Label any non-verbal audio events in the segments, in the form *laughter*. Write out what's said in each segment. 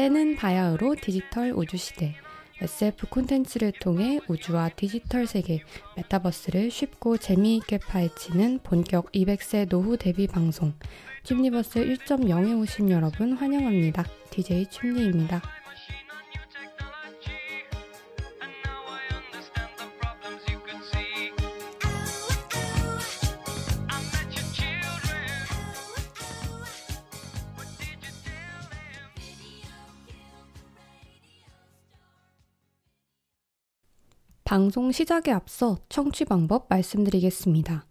때는 바야흐로 디지털 우주 시대. SF 콘텐츠를 통해 우주와 디지털 세계, 메타버스를 쉽고 재미있게 파헤치는 본격 200세 노후 데뷔 방송. 춤니버스 1.0에 오신 여러분 환영합니다. DJ 춤니입니다. 방송 시작에 앞서 청취 방법 말씀드리겠습니다.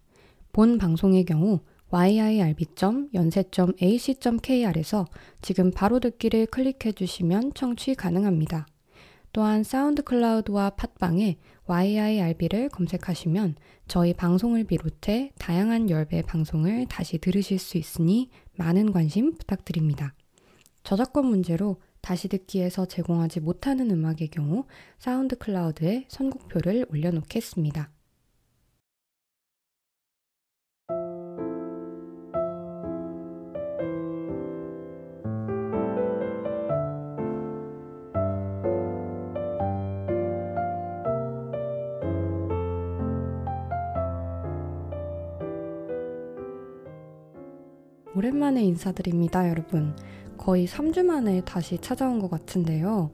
본 방송의 경우 yirb.연세.ac.kr에서 지금 바로 듣기를 클릭해 주시면 청취 가능합니다. 또한 사운드 클라우드와 팟빵에 yirb를 검색하시면 저희 방송을 비롯해 다양한 열배 방송을 다시 들으실 수 있으니 많은 관심 부탁드립니다. 저작권 문제로 다시 듣기에서 제공하지 못하는 음악의 경우 사운드 클라우드에 선곡표를 올려놓겠습니다. 오랜만에 인사드립니다, 여러분. 거의 3주 만에 다시 찾아온 것 같은데요.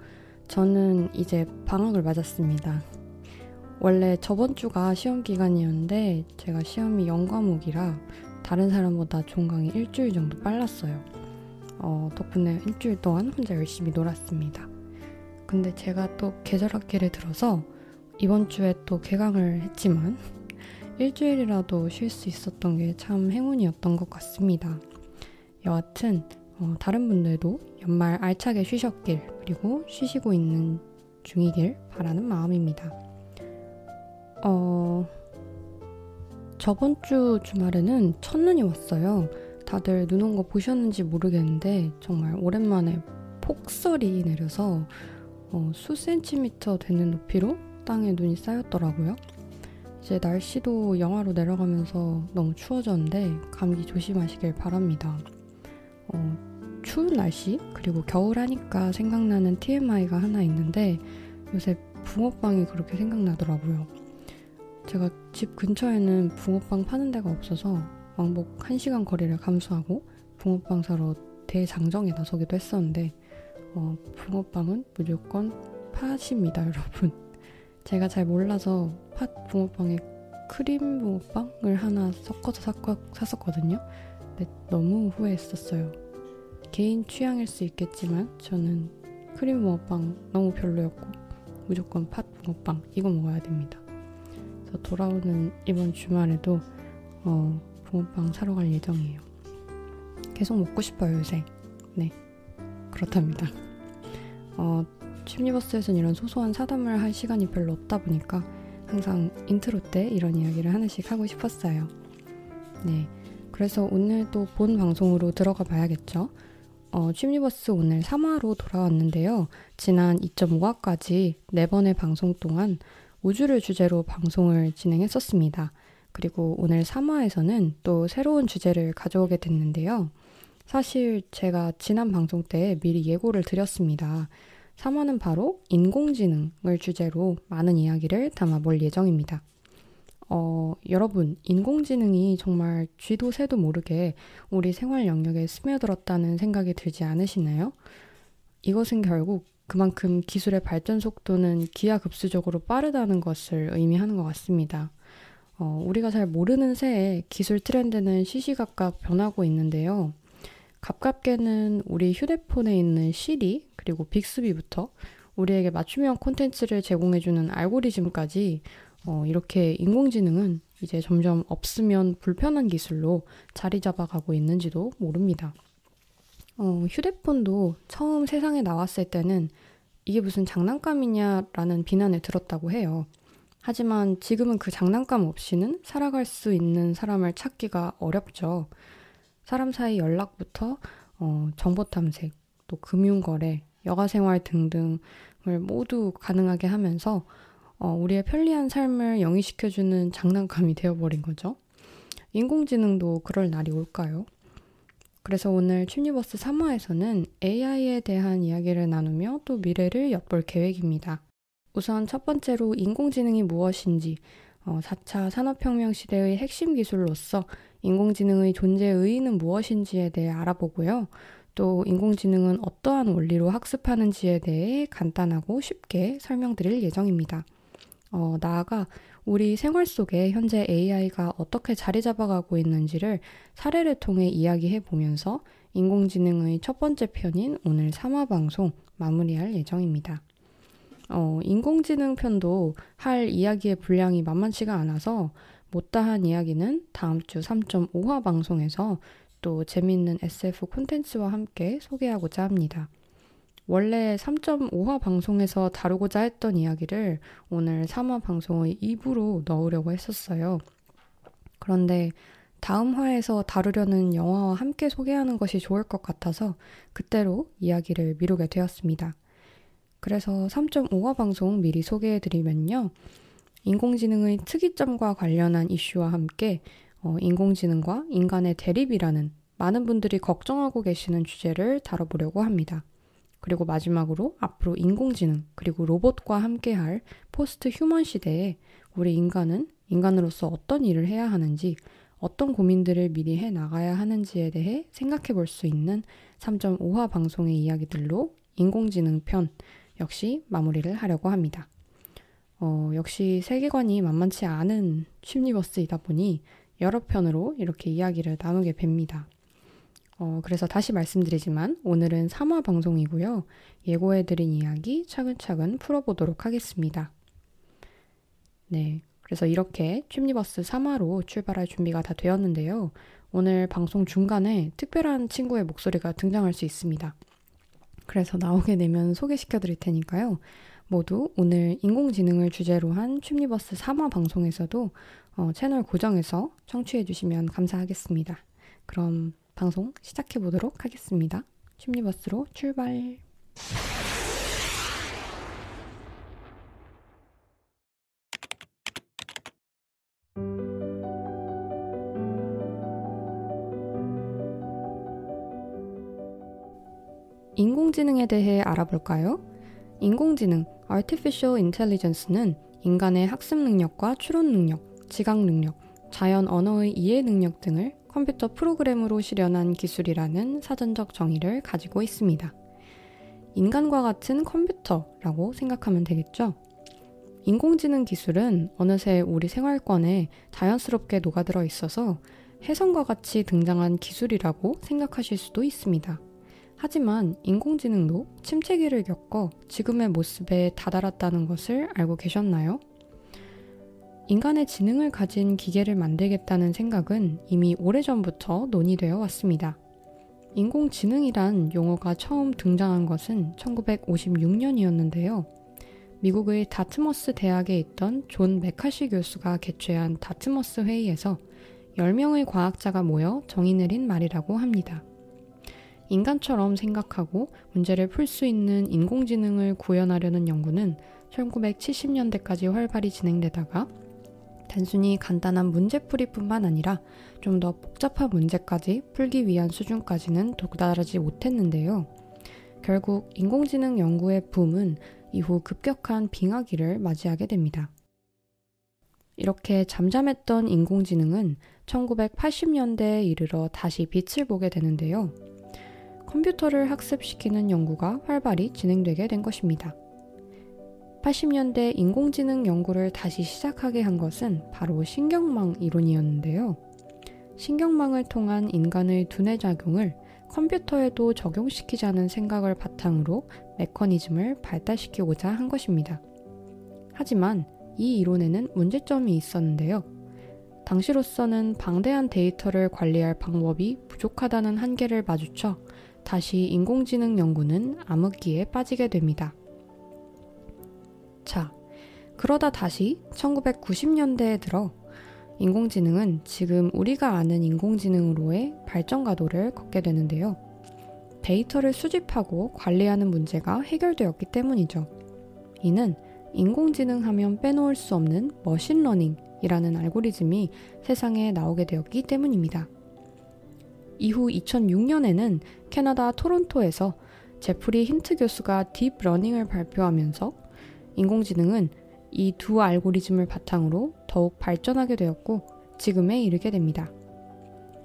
저는 이제 방학을 맞았습니다. 원래 저번 주가 시험 기간이었는데 제가 시험이 영과목이라 다른 사람보다 종강이 일주일 정도 빨랐어요. 어, 덕분에 일주일 동안 혼자 열심히 놀았습니다. 근데 제가 또 계절학기를 들어서 이번 주에 또 개강을 했지만 일주일이라도 쉴 수 있었던 게 참 행운이었던 것 같습니다. 여하튼 어, 다른 분들도 연말 알차게 쉬셨길 그리고 쉬시고 있는 중이길 바라는 마음입니다. 어, 저번 주 주말에는 첫눈이 왔어요. 다들 눈 온 거 보셨는지 모르겠는데 정말 오랜만에 폭설이 내려서 어, 수 센티미터 되는 높이로 땅에 눈이 쌓였더라고요. 이제 날씨도 영하로 내려가면서 너무 추워졌는데 감기 조심하시길 바랍니다. 어, 추운 날씨 그리고 겨울 하니까 생각나는 TMI가 하나 있는데 요새 붕어빵이 그렇게 생각나더라고요. 제가 집 근처에는 붕어빵 파는 데가 없어서 왕복 1시간 거리를 감수하고 붕어빵 사러 대장정에 나서기도 했었는데 어, 붕어빵은 무조건 팥입니다, *laughs* 여러분. 제가 잘 몰라서 팥 붕어빵에 크림 붕어빵을 하나 섞어서 샀었거든요. 너무 후회했었어요. 개인 취향일 수 있겠지만 저는 크림 붕어빵 너무 별로였고 무조건 팥 붕어빵 이거 먹어야 됩니다. 그래서 돌아오는 이번 주말에도 어, 붕어빵 사러 갈 예정이에요. 계속 먹고 싶어요 요새. 네 그렇답니다. 어, 춤리버스에서는 이런 소소한 사담을 할 시간이 별로 없다 보니까 항상 인트로 때 이런 이야기를 하나씩 하고 싶었어요. 네. 그래서 오늘 또본 방송으로 들어가 봐야겠죠. 어, 취미버스 오늘 3화로 돌아왔는데요. 지난 2.5화까지 4번의 방송 동안 우주를 주제로 방송을 진행했었습니다. 그리고 오늘 3화에서는 또 새로운 주제를 가져오게 됐는데요. 사실 제가 지난 방송 때 미리 예고를 드렸습니다. 3화는 바로 인공지능을 주제로 많은 이야기를 담아볼 예정입니다. 어, 여러분, 인공지능이 정말 쥐도 새도 모르게 우리 생활 영역에 스며들었다는 생각이 들지 않으시나요? 이것은 결국 그만큼 기술의 발전 속도는 기하급수적으로 빠르다는 것을 의미하는 것 같습니다. 어, 우리가 잘 모르는 새에 기술 트렌드는 시시각각 변하고 있는데요. 가깝게는 우리 휴대폰에 있는 시리 그리고 빅스비부터 우리에게 맞춤형 콘텐츠를 제공해주는 알고리즘까지 어, 이렇게 인공지능은 이제 점점 없으면 불편한 기술로 자리 잡아가고 있는지도 모릅니다. 어, 휴대폰도 처음 세상에 나왔을 때는 이게 무슨 장난감이냐라는 비난을 들었다고 해요. 하지만 지금은 그 장난감 없이는 살아갈 수 있는 사람을 찾기가 어렵죠. 사람 사이 연락부터 어, 정보 탐색, 또 금융 거래, 여가 생활 등등을 모두 가능하게 하면서 어, 우리의 편리한 삶을 영위시켜주는 장난감이 되어버린 거죠. 인공지능도 그럴 날이 올까요? 그래서 오늘 튜니버스 3화에서는 AI에 대한 이야기를 나누며 또 미래를 엿볼 계획입니다. 우선 첫 번째로 인공지능이 무엇인지, 어, 4차 산업혁명 시대의 핵심 기술로서 인공지능의 존재 의의는 무엇인지에 대해 알아보고요. 또 인공지능은 어떠한 원리로 학습하는지에 대해 간단하고 쉽게 설명드릴 예정입니다. 어, 나아가 우리 생활 속에 현재 AI가 어떻게 자리 잡아가고 있는지를 사례를 통해 이야기해 보면서 인공지능의 첫 번째 편인 오늘 3화 방송 마무리할 예정입니다. 어, 인공지능 편도 할 이야기의 분량이 만만치가 않아서 못다한 이야기는 다음 주 3.5화 방송에서 또 재미있는 SF 콘텐츠와 함께 소개하고자 합니다. 원래 3.5화 방송에서 다루고자 했던 이야기를 오늘 3화 방송의 2부로 넣으려고 했었어요. 그런데 다음 화에서 다루려는 영화와 함께 소개하는 것이 좋을 것 같아서 그때로 이야기를 미루게 되었습니다. 그래서 3.5화 방송 미리 소개해드리면요. 인공지능의 특이점과 관련한 이슈와 함께 어, 인공지능과 인간의 대립이라는 많은 분들이 걱정하고 계시는 주제를 다뤄보려고 합니다. 그리고 마지막으로 앞으로 인공지능 그리고 로봇과 함께할 post human 시대에 우리 인간은 인간으로서 어떤 일을 해야 하는지 어떤 고민들을 미리 해 나가야 하는지에 대해 생각해 볼 수 있는 3.5화 방송의 이야기들로 인공지능 편 역시 마무리를 하려고 합니다. 어, 역시 세계관이 만만치 않은 쉼니버스이다 보니 여러 편으로 이렇게 이야기를 나누게 뵙니다. 어, 그래서 다시 말씀드리지만 오늘은 3화 방송이고요. 예고해드린 이야기 차근차근 풀어보도록 하겠습니다. 네. 그래서 이렇게 춤니버스 3화로 출발할 준비가 다 되었는데요. 오늘 방송 중간에 특별한 친구의 목소리가 등장할 수 있습니다. 그래서 나오게 되면 소개시켜 드릴 테니까요. 모두 오늘 인공지능을 주제로 한 춤니버스 3화 방송에서도 어, 채널 고정해서 청취해 주시면 감사하겠습니다. 그럼 방송 시작해 보도록 하겠습니다. 춤리버스로 출발! 인공지능에 대해 알아볼까요? 인공지능, Artificial Intelligence는 인간의 학습 능력과 추론 능력, 지각 능력, 자연 언어의 이해 능력 등을 컴퓨터 프로그램으로 실현한 기술이라는 사전적 정의를 가지고 있습니다. 인간과 같은 컴퓨터라고 생각하면 되겠죠? 인공지능 기술은 어느새 우리 생활권에 자연스럽게 녹아들어 있어서 혜성과 같이 등장한 기술이라고 생각하실 수도 있습니다. 하지만 인공지능도 침체기를 겪어 지금의 모습에 다다랐다는 것을 알고 계셨나요? 인간의 지능을 가진 기계를 만들겠다는 생각은 이미 오래전부터 논의되어 왔습니다. 인공지능이란 용어가 처음 등장한 것은 1956년이었는데요. 미국의 다트머스 대학에 있던 존 매카시 교수가 개최한 다트머스 회의에서 10명의 과학자가 모여 정의 내린 말이라고 합니다. 인간처럼 생각하고 문제를 풀 수 있는 인공지능을 구현하려는 연구는 1970년대까지 활발히 진행되다가 단순히 간단한 문제풀이뿐만 아니라 좀 더 복잡한 문제까지 풀기 위한 수준까지는 도달하지 못했는데요. 결국 인공지능 연구의 붐은 이후 급격한 빙하기를 맞이하게 됩니다. 이렇게 잠잠했던 인공지능은 1980년대에 이르러 다시 빛을 보게 되는데요. 컴퓨터를 학습시키는 연구가 활발히 진행되게 된 것입니다. 80년대 인공지능 연구를 다시 시작하게 한 것은 바로 신경망 이론이었는데요. 신경망을 통한 인간의 두뇌 작용을 컴퓨터에도 적용시키자는 생각을 바탕으로 메커니즘을 발달시키고자 한 것입니다. 하지만 이 이론에는 문제점이 있었는데요. 당시로서는 방대한 데이터를 관리할 방법이 부족하다는 한계를 마주쳐 다시 인공지능 연구는 암흑기에 빠지게 됩니다. 자, 그러다 다시 1990년대에 들어 인공지능은 지금 우리가 아는 인공지능으로의 발전 가도를 걷게 되는데요. 데이터를 수집하고 관리하는 문제가 해결되었기 때문이죠. 이는 인공지능 하면 빼놓을 수 없는 machine learning이라는 알고리즘이 세상에 나오게 되었기 때문입니다. 이후 2006년에는 캐나다 토론토에서 제프리 힌튼 교수가 deep learning을 발표하면서 인공지능은 이 두 알고리즘을 바탕으로 더욱 발전하게 되었고 지금에 이르게 됩니다.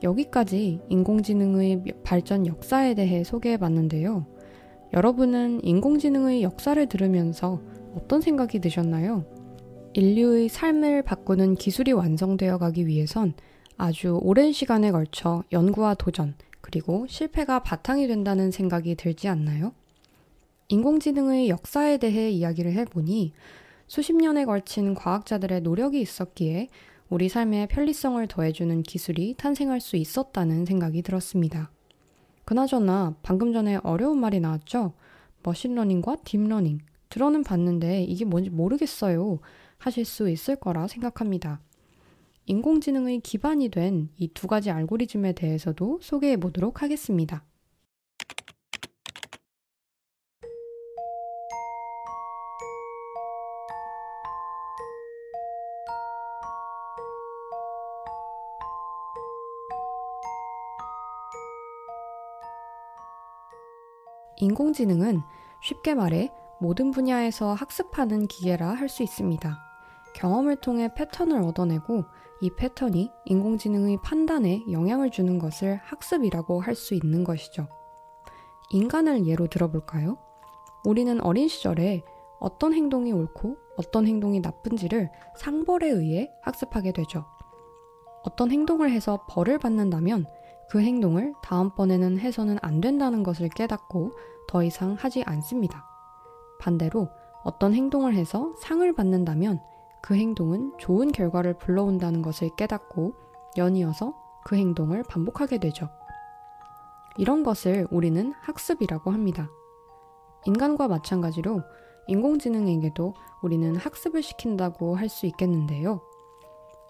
여기까지 인공지능의 발전 역사에 대해 소개해 봤는데요. 여러분은 인공지능의 역사를 들으면서 어떤 생각이 드셨나요? 인류의 삶을 바꾸는 기술이 완성되어 가기 위해선 아주 오랜 시간에 걸쳐 연구와 도전, 그리고 실패가 바탕이 된다는 생각이 들지 않나요? 인공지능의 역사에 대해 이야기를 해보니 수십 년에 걸친 과학자들의 노력이 있었기에 우리 삶의 편리성을 더해주는 기술이 탄생할 수 있었다는 생각이 들었습니다. 그나저나 방금 전에 어려운 말이 나왔죠? machine learning과 deep learning. 들어는 봤는데 이게 뭔지 모르겠어요. 하실 수 있을 거라 생각합니다. 인공지능의 기반이 된 이 두 가지 알고리즘에 대해서도 소개해 보도록 하겠습니다. 인공지능은 쉽게 말해 모든 분야에서 학습하는 기계라 할 수 있습니다. 경험을 통해 패턴을 얻어내고 이 패턴이 인공지능의 판단에 영향을 주는 것을 학습이라고 할 수 있는 것이죠. 인간을 예로 들어볼까요? 우리는 어린 시절에 어떤 행동이 옳고 어떤 행동이 나쁜지를 상벌에 의해 학습하게 되죠. 어떤 행동을 해서 벌을 받는다면 그 행동을 다음번에는 해서는 안 된다는 것을 깨닫고 더 이상 하지 않습니다. 반대로 어떤 행동을 해서 상을 받는다면 그 행동은 좋은 결과를 불러온다는 것을 깨닫고 연이어서 그 행동을 반복하게 되죠. 이런 것을 우리는 학습이라고 합니다. 인간과 마찬가지로 인공지능에게도 우리는 학습을 시킨다고 할 수 있겠는데요.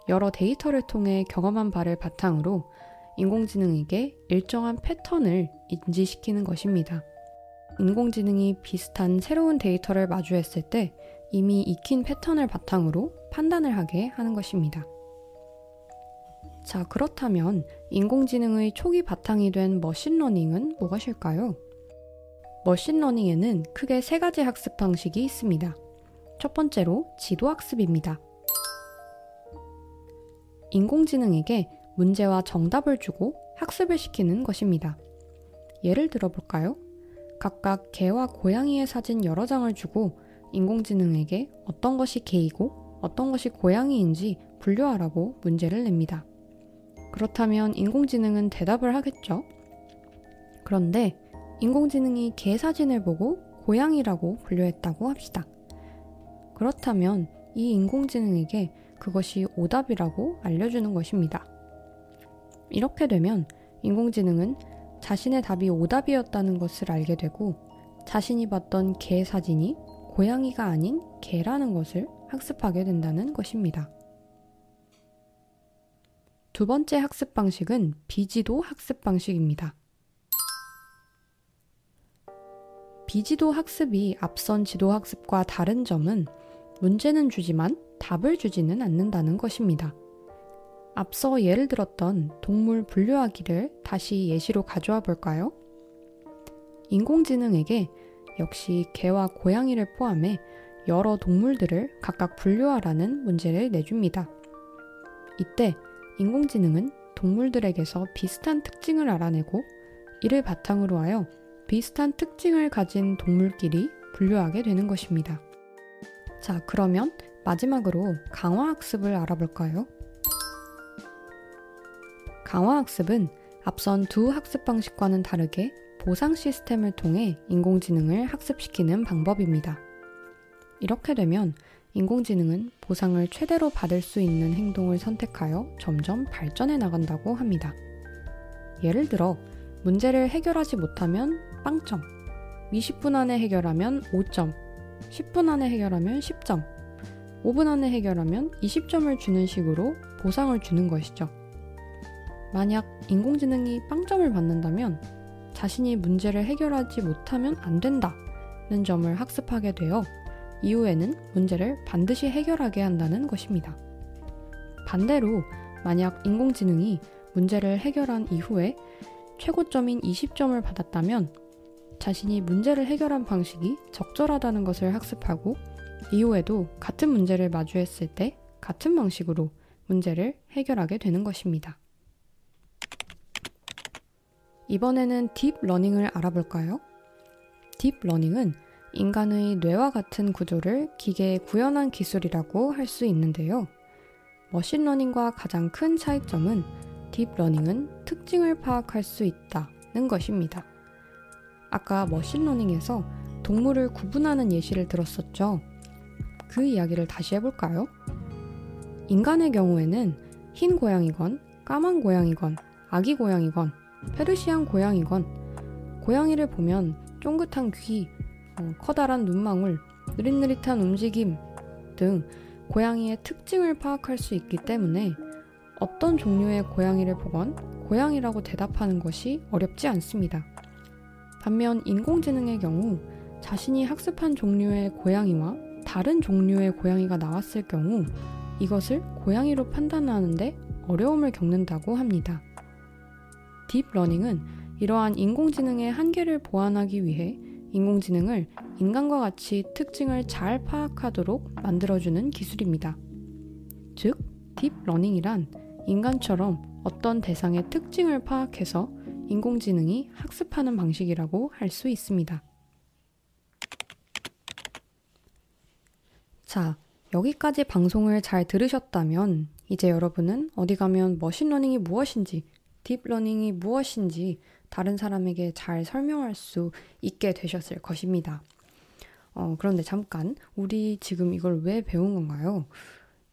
여러 데이터를 통해 경험한 바를 바탕으로 인공지능에게 일정한 패턴을 인지시키는 것입니다. 인공지능이 비슷한 새로운 데이터를 마주했을 때 이미 익힌 패턴을 바탕으로 판단을 하게 하는 것입니다. 자, 그렇다면 인공지능의 초기 바탕이 된 machine learning은 무엇일까요? machine learning에는 크게 세 가지 학습 방식이 있습니다. 첫 번째로 지도학습입니다. 인공지능에게 문제와 정답을 주고 학습을 시키는 것입니다. 예를 들어 볼까요? 각각 개와 고양이의 사진 여러 장을 주고 인공지능에게 어떤 것이 개이고 어떤 것이 고양이인지 분류하라고 문제를 냅니다. 그렇다면 인공지능은 대답을 하겠죠? 그런데 인공지능이 개 사진을 보고 고양이라고 분류했다고 합시다. 그렇다면 이 인공지능에게 그것이 오답이라고 알려주는 것입니다. 이렇게 되면 인공지능은 자신의 답이 오답이었다는 것을 알게 되고 자신이 봤던 개 사진이 고양이가 아닌 개라는 것을 학습하게 된다는 것입니다. 두 번째 학습 방식은 비지도 학습 방식입니다. 비지도 학습이 앞선 지도 학습과 다른 점은 문제는 주지만 답을 주지는 않는다는 것입니다. 앞서 예를 들었던 동물 분류하기를 다시 예시로 가져와 볼까요? 인공지능에게 역시 개와 고양이를 포함해 여러 동물들을 각각 분류하라는 문제를 내줍니다. 이때 인공지능은 동물들에게서 비슷한 특징을 알아내고 이를 바탕으로 하여 비슷한 특징을 가진 동물끼리 분류하게 되는 것입니다. 자, 그러면 마지막으로 강화학습을 알아볼까요? 강화학습은 앞선 두 학습 방식과는 다르게 보상 시스템을 통해 인공지능을 학습시키는 방법입니다. 이렇게 되면 인공지능은 보상을 최대로 받을 수 있는 행동을 선택하여 점점 발전해 나간다고 합니다. 예를 들어, 문제를 해결하지 못하면 빵점, 20분 안에 해결하면 5점, 10분 안에 해결하면 10점, 5분 안에 해결하면 20점을 주는 식으로 보상을 주는 것이죠. 만약 인공지능이 빵점을 받는다면 자신이 문제를 해결하지 못하면 안 된다는 점을 학습하게 되어 이후에는 문제를 반드시 해결하게 한다는 것입니다. 반대로 만약 인공지능이 문제를 해결한 이후에 최고점인 20점을 받았다면 자신이 문제를 해결한 방식이 적절하다는 것을 학습하고 이후에도 같은 문제를 마주했을 때 같은 방식으로 문제를 해결하게 되는 것입니다. 이번에는 deep learning을 알아볼까요? deep learning은 인간의 뇌와 같은 구조를 기계에 구현한 기술이라고 할 수 있는데요. machine learning과 가장 큰 차이점은 deep learning은 특징을 파악할 수 있다는 것입니다. 아까 machine learning에서 동물을 구분하는 예시를 들었었죠. 그 이야기를 다시 해볼까요? 인간의 경우에는 흰 고양이건 까만 고양이건 아기 고양이건 페르시안 고양이건 고양이를 보면 쫑긋한 귀, 어, 커다란 눈망울, 느릿느릿한 움직임 등 고양이의 특징을 파악할 수 있기 때문에 어떤 종류의 고양이를 보건 고양이라고 대답하는 것이 어렵지 않습니다. 반면 인공지능의 경우 자신이 학습한 종류의 고양이와 다른 종류의 고양이가 나왔을 경우 이것을 고양이로 판단하는데 어려움을 겪는다고 합니다. deep learning은 이러한 인공지능의 한계를 보완하기 위해 인공지능을 인간과 같이 특징을 잘 파악하도록 만들어주는 기술입니다. 즉, deep learning이란 인간처럼 어떤 대상의 특징을 파악해서 인공지능이 학습하는 방식이라고 할 수 있습니다. 자, 여기까지 방송을 잘 들으셨다면 이제 여러분은 어디 가면 machine learning이 무엇인지, deep learning이 무엇인지 다른 사람에게 잘 설명할 수 있게 되셨을 것입니다. 어, 그런데 잠깐, 우리 지금 이걸 왜 배운 건가요?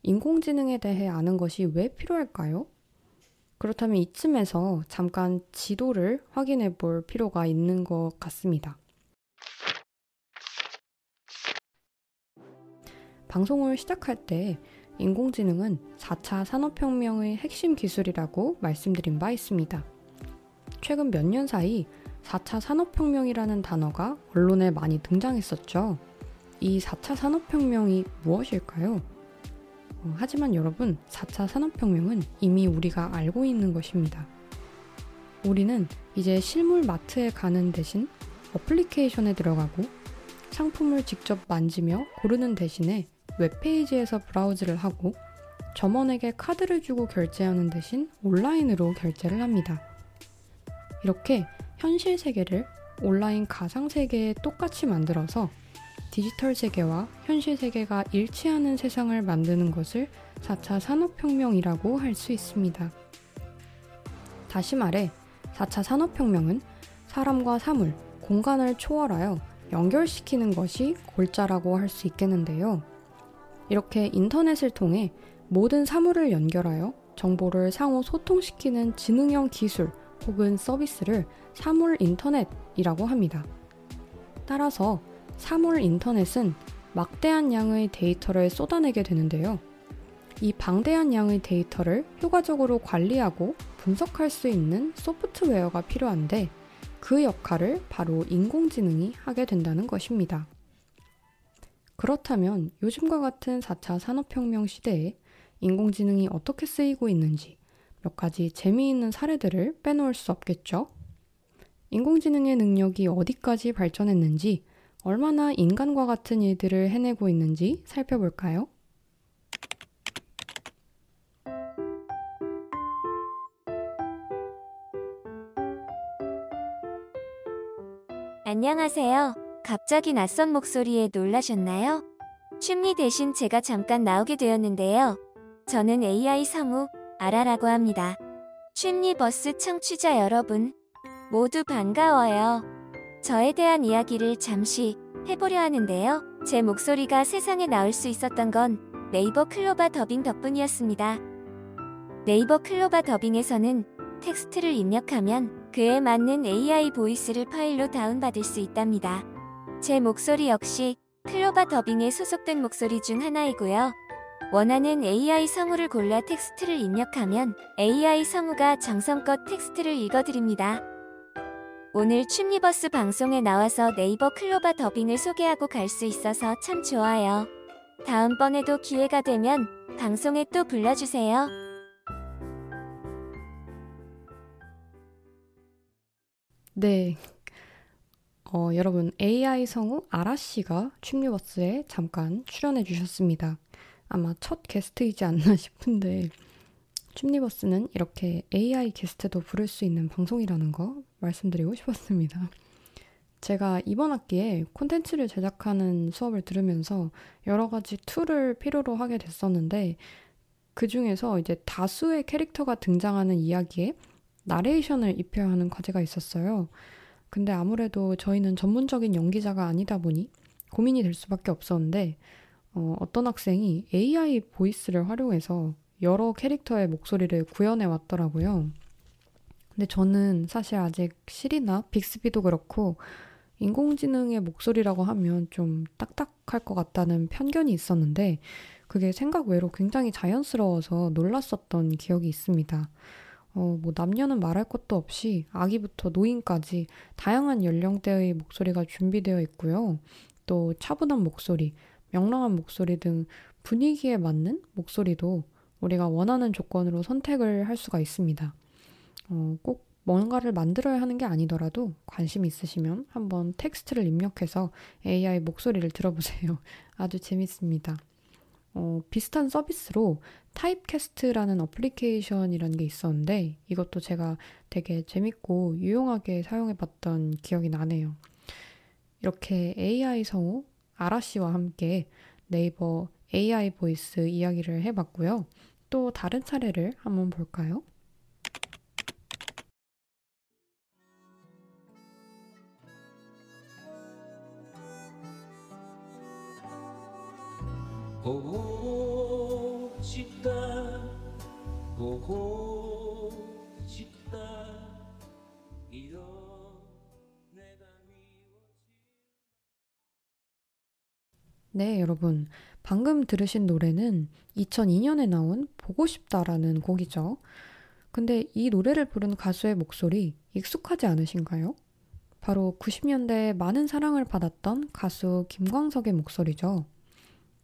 인공지능에 대해 아는 것이 왜 필요할까요? 그렇다면 이쯤에서 잠깐 지도를 확인해 볼 필요가 있는 것 같습니다. 방송을 시작할 때 인공지능은 4차 산업혁명의 핵심 기술이라고 말씀드린 바 있습니다. 최근 몇 년 사이 4차 산업혁명이라는 단어가 언론에 많이 등장했었죠. 이 4차 산업혁명이 무엇일까요? 어, 하지만 여러분, 4차 산업혁명은 이미 우리가 알고 있는 것입니다. 우리는 이제 실물 마트에 가는 대신 어플리케이션에 들어가고 상품을 직접 만지며 고르는 대신에 웹페이지에서 브라우즈를 하고 점원에게 카드를 주고 결제하는 대신 온라인으로 결제를 합니다. 이렇게 현실 세계를 온라인 가상 세계에 똑같이 만들어서 디지털 세계와 현실 세계가 일치하는 세상을 만드는 것을 4차 산업혁명이라고 할 수 있습니다. 다시 말해, 4차 산업혁명은 사람과 사물, 공간을 초월하여 연결시키는 것이 골자라고 할 수 있겠는데요. 이렇게 인터넷을 통해 모든 사물을 연결하여 정보를 상호 소통시키는 지능형 기술 혹은 서비스를 사물 인터넷이라고 합니다. 따라서 사물 인터넷은 막대한 양의 데이터를 쏟아내게 되는데요. 이 방대한 양의 데이터를 효과적으로 관리하고 분석할 수 있는 소프트웨어가 필요한데 그 역할을 바로 인공지능이 하게 된다는 것입니다. 그렇다면 요즘과 같은 4차 산업혁명 시대에 인공지능이 어떻게 쓰이고 있는지 몇 가지 재미있는 사례들을 빼놓을 수 없겠죠? 인공지능의 능력이 어디까지 발전했는지 얼마나 인간과 같은 일들을 해내고 있는지 살펴볼까요? 안녕하세요. 갑자기 낯선 목소리에 놀라셨나요? 취미 대신 제가 잠깐 나오게 되었는데요. 저는 AI 성우 아라라고 합니다. 취미버스 청취자 여러분, 모두 반가워요. 저에 대한 이야기를 잠시 해보려 하는데요. 제 목소리가 세상에 나올 수 있었던 건 네이버 클로바 더빙 덕분이었습니다. 네이버 클로바 더빙에서는 텍스트를 입력하면 그에 맞는 AI voice를 파일로 다운받을 수 있답니다. 제 목소리 역시 CLOVA Dubbing에 소속된 목소리 중 하나이고요. 원하는 AI 성우를 골라 텍스트를 입력하면 AI 성우가 정성껏 텍스트를 읽어드립니다. 오늘 춤리버스 방송에 나와서 네이버 CLOVA Dubbing을 소개하고 갈 수 있어서 참 좋아요. 다음번에도 기회가 되면 방송에 또 불러주세요. 네. 어, 여러분, AI 성우 아라 씨가 춤유버스에 잠깐 출연해 주셨습니다. 아마 첫 게스트이지 않나 *laughs* 싶은데, 춤리버스는 이렇게 AI 게스트도 부를 수 있는 방송이라는 거 말씀드리고 싶었습니다. 제가 이번 학기에 콘텐츠를 제작하는 수업을 들으면서 여러 가지 tool을 필요로 하게 됐었는데, 그 중에서 이제 다수의 캐릭터가 등장하는 이야기에 나레이션을 입혀야 하는 과제가 있었어요. 근데 아무래도 저희는 전문적인 연기자가 아니다 보니 고민이 될 수밖에 없었는데, 어, 어떤 학생이 AI voice를 활용해서 여러 캐릭터의 목소리를 구현해 왔더라고요. 근데 저는 사실 아직 Siri나 Bixby도 그렇고 인공지능의 목소리라고 하면 좀 딱딱할 것 같다는 편견이 있었는데 그게 생각 외로 굉장히 자연스러워서 놀랐었던 기억이 있습니다. 어, 뭐 남녀는 말할 것도 없이 아기부터 노인까지 다양한 연령대의 목소리가 준비되어 있고요. 또 차분한 목소리, 명랑한 목소리 등 분위기에 맞는 목소리도 우리가 원하는 조건으로 선택을 할 수가 있습니다. 어, 꼭 뭔가를 만들어야 하는 게 아니더라도 관심 있으시면 한번 텍스트를 입력해서 AI 목소리를 들어보세요. *laughs* 아주 재밌습니다. 어, 비슷한 서비스로 Typecast라는 어플리케이션이라는 게 있었는데 이것도 제가 되게 재밌고 유용하게 사용해 봤던 기억이 나네요. 이렇게 AI 성우 아라 씨와 함께 네이버 AI voice 이야기를 해봤고요. 또 다른 사례를 한번 볼까요? 보고 싶다 보고 싶다 이런 내가 네, 여러분. 방금 들으신 노래는 2002년에 나온 보고 싶다라는 곡이죠. 근데 이 노래를 부른 가수의 목소리 익숙하지 않으신가요? 바로 90년대에 많은 사랑을 받았던 가수 김광석의 목소리죠.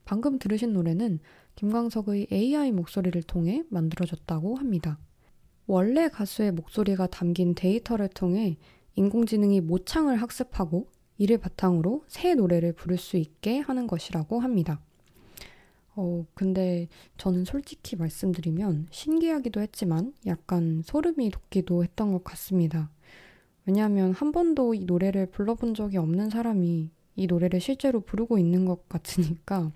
방금 들으신 노래는 김광석의 AI 목소리를 통해 만들어졌다고 합니다. 원래 가수의 목소리가 담긴 데이터를 통해 인공지능이 모창을 학습하고 이를 바탕으로 새 노래를 부를 수 있게 하는 것이라고 합니다. 어, 근데 저는 솔직히 말씀드리면 신기하기도 했지만 약간 소름이 돋기도 했던 것 같습니다. 왜냐하면 한 번도 이 노래를 불러본 적이 없는 사람이 이 노래를 실제로 부르고 있는 것 같으니까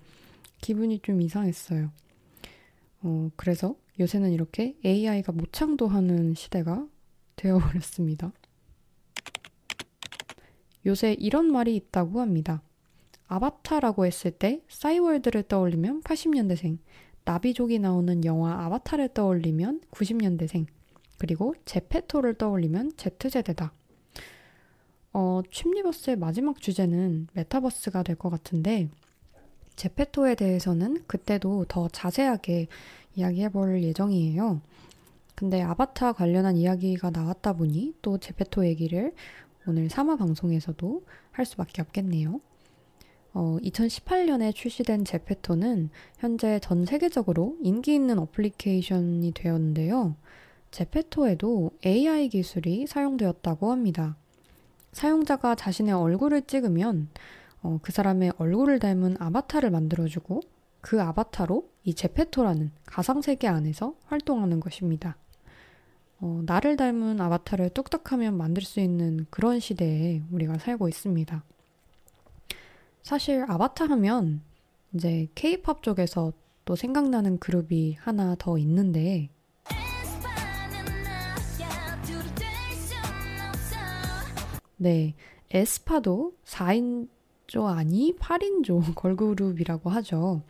기분이 좀 이상했어요. 어, 그래서 요새는 이렇게 AI가 모창도 하는 시대가 되어버렸습니다. 요새 이런 말이 있다고 합니다. 아바타라고 했을 때 싸이월드를 떠올리면 80년대생, 나비족이 나오는 영화 아바타를 떠올리면 90년대생, 그리고 제페토를 떠올리면 Z세대다. 어, 춤리버스의 마지막 주제는 메타버스가 될 것 같은데 제페토에 대해서는 그때도 더 자세하게 이야기해 볼 예정이에요. 근데 아바타 관련한 이야기가 나왔다 보니 또 제페토 얘기를 오늘 3화 방송에서도 할 수밖에 없겠네요. 어, 2018년에 출시된 제페토는 현재 전 세계적으로 인기 있는 어플리케이션이 되었는데요. 제페토에도 AI 기술이 사용되었다고 합니다. 사용자가 자신의 얼굴을 찍으면 어, 그 사람의 얼굴을 닮은 아바타를 만들어주고 그 아바타로 이 제페토라는 가상세계 안에서 활동하는 것입니다. 어, 나를 닮은 아바타를 뚝딱하면 만들 수 있는 그런 시대에 우리가 살고 있습니다. 사실 아바타 하면 이제 케이팝 쪽에서 또 생각나는 그룹이 하나 더 있는데 네, 에스파도 4인 조 아니 8인조 *laughs* 걸그룹이라고 하죠.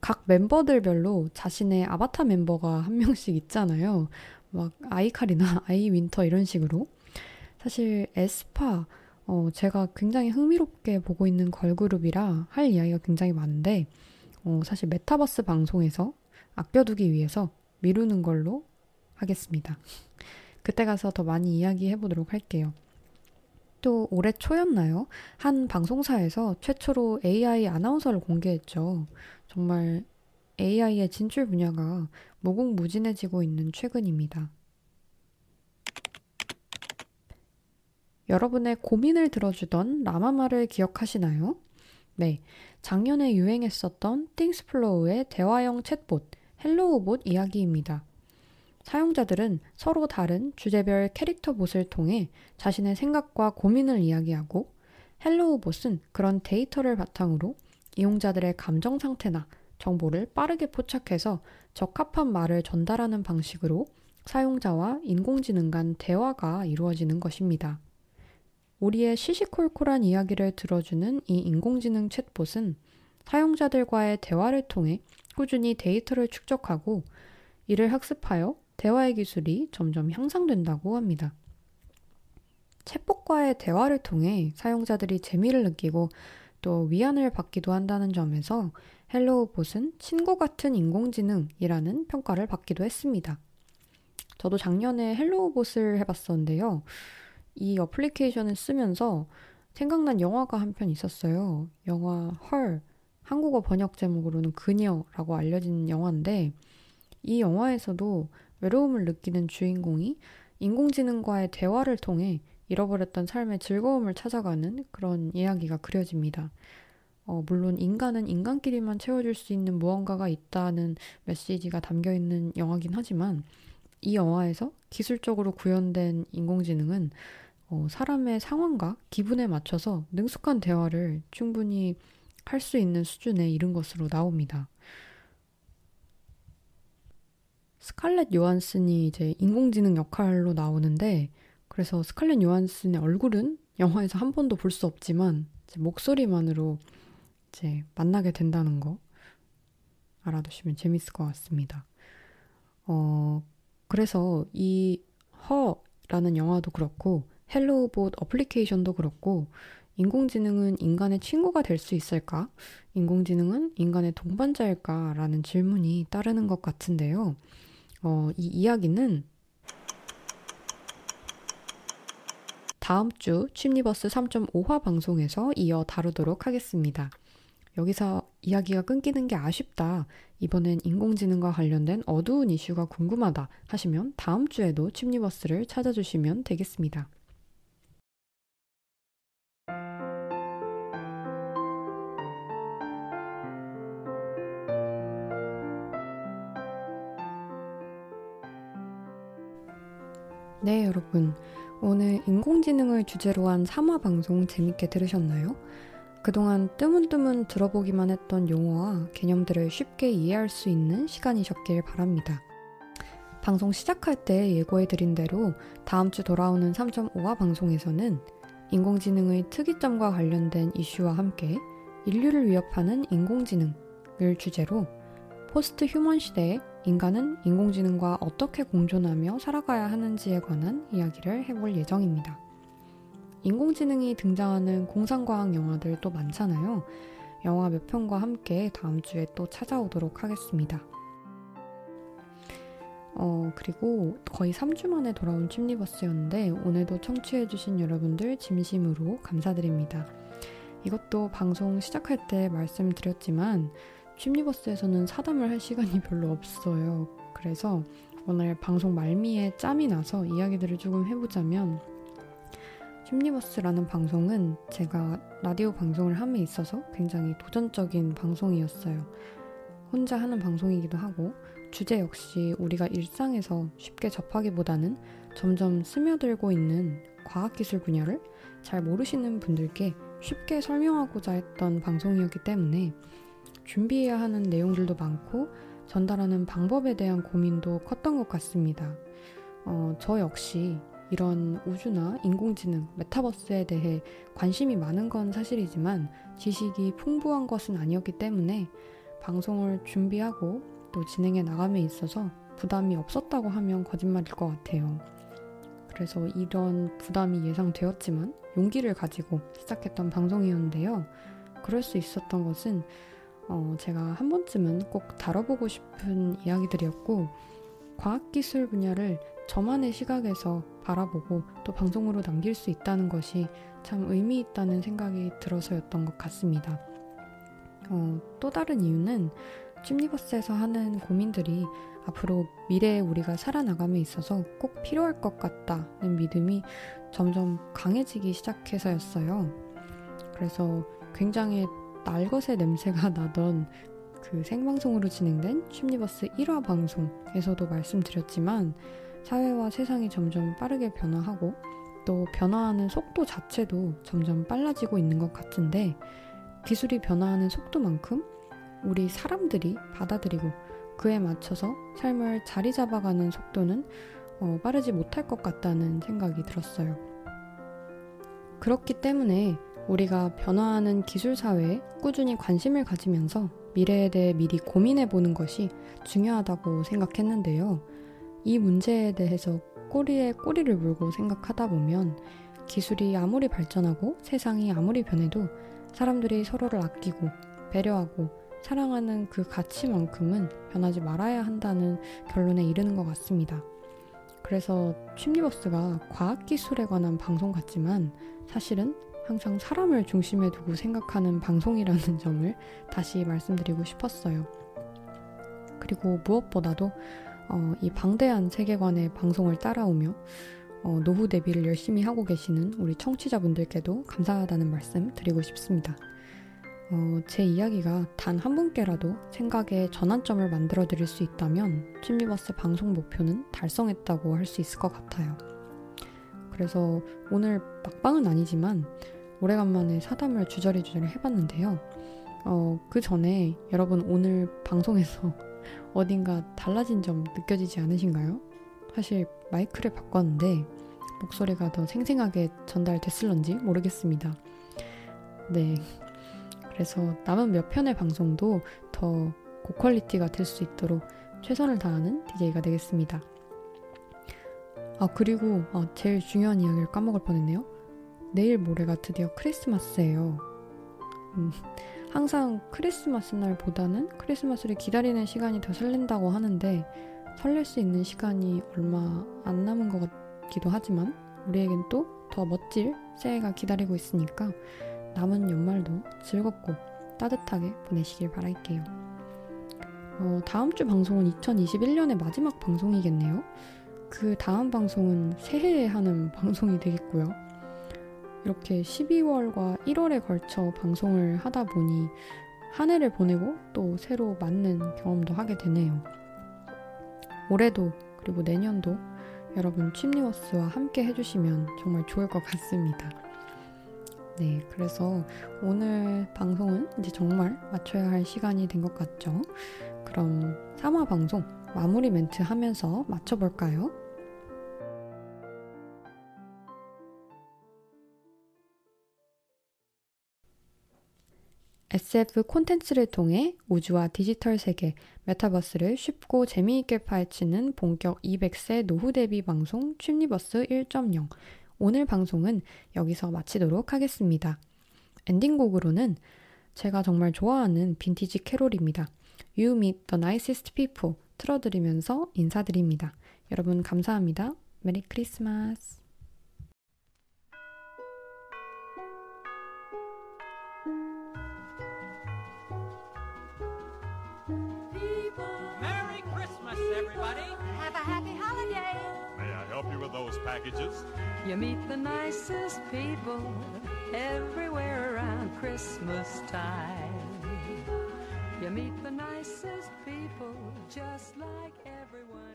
각 멤버들별로 자신의 아바타 멤버가 한 명씩 있잖아요. 막 아이칼이나 *laughs* 아이윈터 이런 식으로. 사실 에스파 어, 제가 굉장히 흥미롭게 보고 있는 걸그룹이라 할 이야기가 굉장히 많은데 어, 사실 메타버스 방송에서 아껴두기 위해서 미루는 걸로 하겠습니다. *laughs* 그때 가서 더 많이 이야기해 보도록 할게요. 또 올해 초였나요? 한 방송사에서 최초로 AI 아나운서를 공개했죠. 정말 AI의 진출 분야가 무궁무진해지고 있는 최근입니다. 여러분의 고민을 들어주던 라마마를 기억하시나요? 네. 작년에 유행했었던 Thingsflow의 대화형 챗봇 Hellobot 이야기입니다. 사용자들은 서로 다른 주제별 캐릭터 봇을 통해 자신의 생각과 고민을 이야기하고 Hellobot은 그런 데이터를 바탕으로 이용자들의 감정 상태나 정보를 빠르게 포착해서 적합한 말을 전달하는 방식으로 사용자와 인공지능 간 대화가 이루어지는 것입니다. 우리의 시시콜콜한 이야기를 들어주는 이 인공지능 챗봇은 사용자들과의 대화를 통해 꾸준히 데이터를 축적하고 이를 학습하여 대화의 기술이 점점 향상된다고 합니다. 챗봇과의 대화를 통해 사용자들이 재미를 느끼고 또 위안을 받기도 한다는 점에서 Hellobot은 친구 같은 인공지능이라는 평가를 받기도 했습니다. 저도 작년에 Hellobot을 해봤었는데요. 이 어플리케이션을 쓰면서 생각난 영화가 한 편 있었어요. 영화 Her, 한국어 번역 제목으로는 그녀라고 알려진 영화인데 이 영화에서도 외로움을 느끼는 주인공이 인공지능과의 대화를 통해 잃어버렸던 삶의 즐거움을 찾아가는 그런 이야기가 그려집니다. 어, 물론 인간은 인간끼리만 채워줄 수 있는 무언가가 있다는 메시지가 담겨 있는 영화긴 하지만 이 영화에서 기술적으로 구현된 인공지능은 어, 사람의 상황과 기분에 맞춰서 능숙한 대화를 충분히 할 수 있는 수준에 이른 것으로 나옵니다. 스칼렛 요한슨이 이제 인공지능 역할로 나오는데 그래서 스칼렛 요한슨의 얼굴은 영화에서 한 번도 볼 수 없지만 목소리만으로 이제 만나게 된다는 거 알아두시면 재밌을 것 같습니다. 어, 그래서 이 허라는 영화도 그렇고 Hellobot 어플리케이션도 그렇고 인공지능은 인간의 친구가 될 수 있을까? 인공지능은 인간의 동반자일까? 라는 질문이 따르는 것 같은데요. 어, 이 이야기는 다음 주 취니버스 3.5화 방송에서 이어 다루도록 하겠습니다. 여기서 이야기가 끊기는 게 아쉽다. 이번엔 인공지능과 관련된 어두운 이슈가 궁금하다 하시면 다음 주에도 취니버스를 찾아주시면 되겠습니다. 네, 여러분. 오늘 인공지능을 주제로 한 3화 방송 재밌게 들으셨나요? 그동안 뜨문뜨문 들어보기만 했던 용어와 개념들을 쉽게 이해할 수 있는 시간이셨길 바랍니다. 방송 시작할 때 예고해드린 대로 다음 주 돌아오는 3.5화 방송에서는 인공지능의 특이점과 관련된 이슈와 함께 인류를 위협하는 인공지능을 주제로 포스트 휴먼 시대에 인간은 인공지능과 어떻게 공존하며 살아가야 하는지에 관한 이야기를 해볼 예정입니다. 인공지능이 등장하는 공상과학 영화들도 많잖아요. 영화 몇 편과 함께 다음 주에 또 찾아오도록 하겠습니다. 어, 그리고 거의 3주 만에 돌아온 칩니버스였는데 오늘도 청취해주신 여러분들 진심으로 감사드립니다. 이것도 방송 시작할 때 말씀드렸지만 춤니버스에서는 사담을 할 시간이 *laughs* 별로 없어요. 그래서 오늘 방송 말미에 짬이 나서 이야기들을 조금 해보자면 춤니버스라는 방송은 제가 라디오 방송을 함에 있어서 굉장히 도전적인 방송이었어요. 혼자 하는 방송이기도 하고 주제 역시 우리가 일상에서 쉽게 접하기보다는 점점 스며들고 있는 과학기술 분야를 잘 모르시는 분들께 쉽게 설명하고자 했던 방송이었기 때문에 준비해야 하는 내용들도 많고 전달하는 방법에 대한 고민도 컸던 것 같습니다. 어, 저 역시 이런 우주나 인공지능, 메타버스에 대해 관심이 많은 건 사실이지만 지식이 풍부한 것은 아니었기 때문에 방송을 준비하고 또 진행해 나감에 있어서 부담이 없었다고 하면 거짓말일 것 같아요. 그래서 이런 부담이 예상되었지만 용기를 가지고 시작했던 방송이었는데요. 그럴 수 있었던 것은 어, 제가 한 번쯤은 꼭 다뤄보고 싶은 이야기들이었고, 과학기술 분야를 저만의 시각에서 바라보고 또 방송으로 남길 수 있다는 것이 참 의미 있다는 생각이 들어서였던 것 같습니다. 어, 또 다른 이유는 춤니버스에서 하는 고민들이 앞으로 미래에 우리가 살아나감에 있어서 꼭 필요할 것 같다는 믿음이 점점 강해지기 시작해서였어요. 그래서 굉장히 날것의 냄새가 나던 그 생방송으로 진행된 춤니버스 1화 방송에서도 말씀드렸지만 사회와 세상이 점점 빠르게 변화하고 또 변화하는 속도 자체도 점점 빨라지고 있는 것 같은데 기술이 변화하는 속도만큼 우리 사람들이 받아들이고 그에 맞춰서 삶을 자리 잡아가는 속도는 어, 빠르지 못할 것 같다는 생각이 들었어요. 그렇기 때문에 우리가 변화하는 기술 사회에 꾸준히 관심을 가지면서 미래에 대해 미리 고민해 보는 것이 중요하다고 생각했는데요. 이 문제에 대해서 꼬리에 꼬리를 물고 생각하다 보면 기술이 아무리 발전하고 세상이 아무리 변해도 사람들이 서로를 아끼고 배려하고 사랑하는 그 가치만큼은 변하지 말아야 한다는 결론에 이르는 것 같습니다. 그래서 취미버스가 과학기술에 관한 방송 같지만 사실은 항상 사람을 중심에 두고 생각하는 방송이라는 *laughs* 점을 다시 말씀드리고 싶었어요. 그리고 무엇보다도 어, 이 방대한 세계관의 방송을 따라오며 어, 노후 대비를 열심히 하고 계시는 우리 청취자분들께도 감사하다는 말씀 드리고 싶습니다. 어, 제 이야기가 단 한 분께라도 생각의 전환점을 만들어 드릴 수 있다면 취미버스 방송 목표는 달성했다고 할 수 있을 것 같아요. 그래서 오늘 막방은 아니지만 오래간만에 사담을 주저리 주저리 해봤는데요. 어, 그 전에 여러분 오늘 방송에서 *laughs* 어딘가 달라진 점 느껴지지 않으신가요? 사실 마이크를 바꿨는데 목소리가 더 생생하게 전달됐을런지 모르겠습니다. 네. 그래서 남은 몇 편의 방송도 더 고퀄리티가 될 수 있도록 최선을 다하는 DJ가 되겠습니다. 아, 그리고 아, 제일 중요한 이야기를 까먹을 뻔했네요. 내일 모레가 드디어 크리스마스예요. 음, 항상 크리스마스 날보다는 크리스마스를 기다리는 시간이 더 설렌다고 하는데 설렐 수 있는 시간이 얼마 안 남은 것 같기도 하지만 우리에겐 또 더 멋질 새해가 기다리고 있으니까 남은 연말도 즐겁고 따뜻하게 보내시길 바랄게요. 어, 다음 주 방송은 2021년의 마지막 방송이겠네요. 그 다음 방송은 새해에 하는 방송이 되겠고요. 이렇게 12월과 1월에 걸쳐 방송을 하다 보니 한 해를 보내고 또 새로 맞는 경험도 하게 되네요. 올해도 그리고 내년도 여러분 취미워스와 함께 해주시면 정말 좋을 것 같습니다. 네, 그래서 오늘 방송은 이제 정말 맞춰야 할 시간이 된 것 같죠? 그럼 3화 방송 마무리 멘트 하면서 맞춰볼까요? SF 콘텐츠를 통해 우주와 디지털 세계, 메타버스를 쉽고 재미있게 파헤치는 본격 200세 노후 대비 방송 취미버스 1.0. 오늘 방송은 여기서 마치도록 하겠습니다. 엔딩곡으로는 제가 정말 좋아하는 빈티지 캐롤입니다. You Meet the Nicest People 틀어드리면서 인사드립니다. 여러분 감사합니다. 메리 크리스마스. Packages. You meet the nicest people everywhere around Christmas time. You meet the nicest people just like everyone.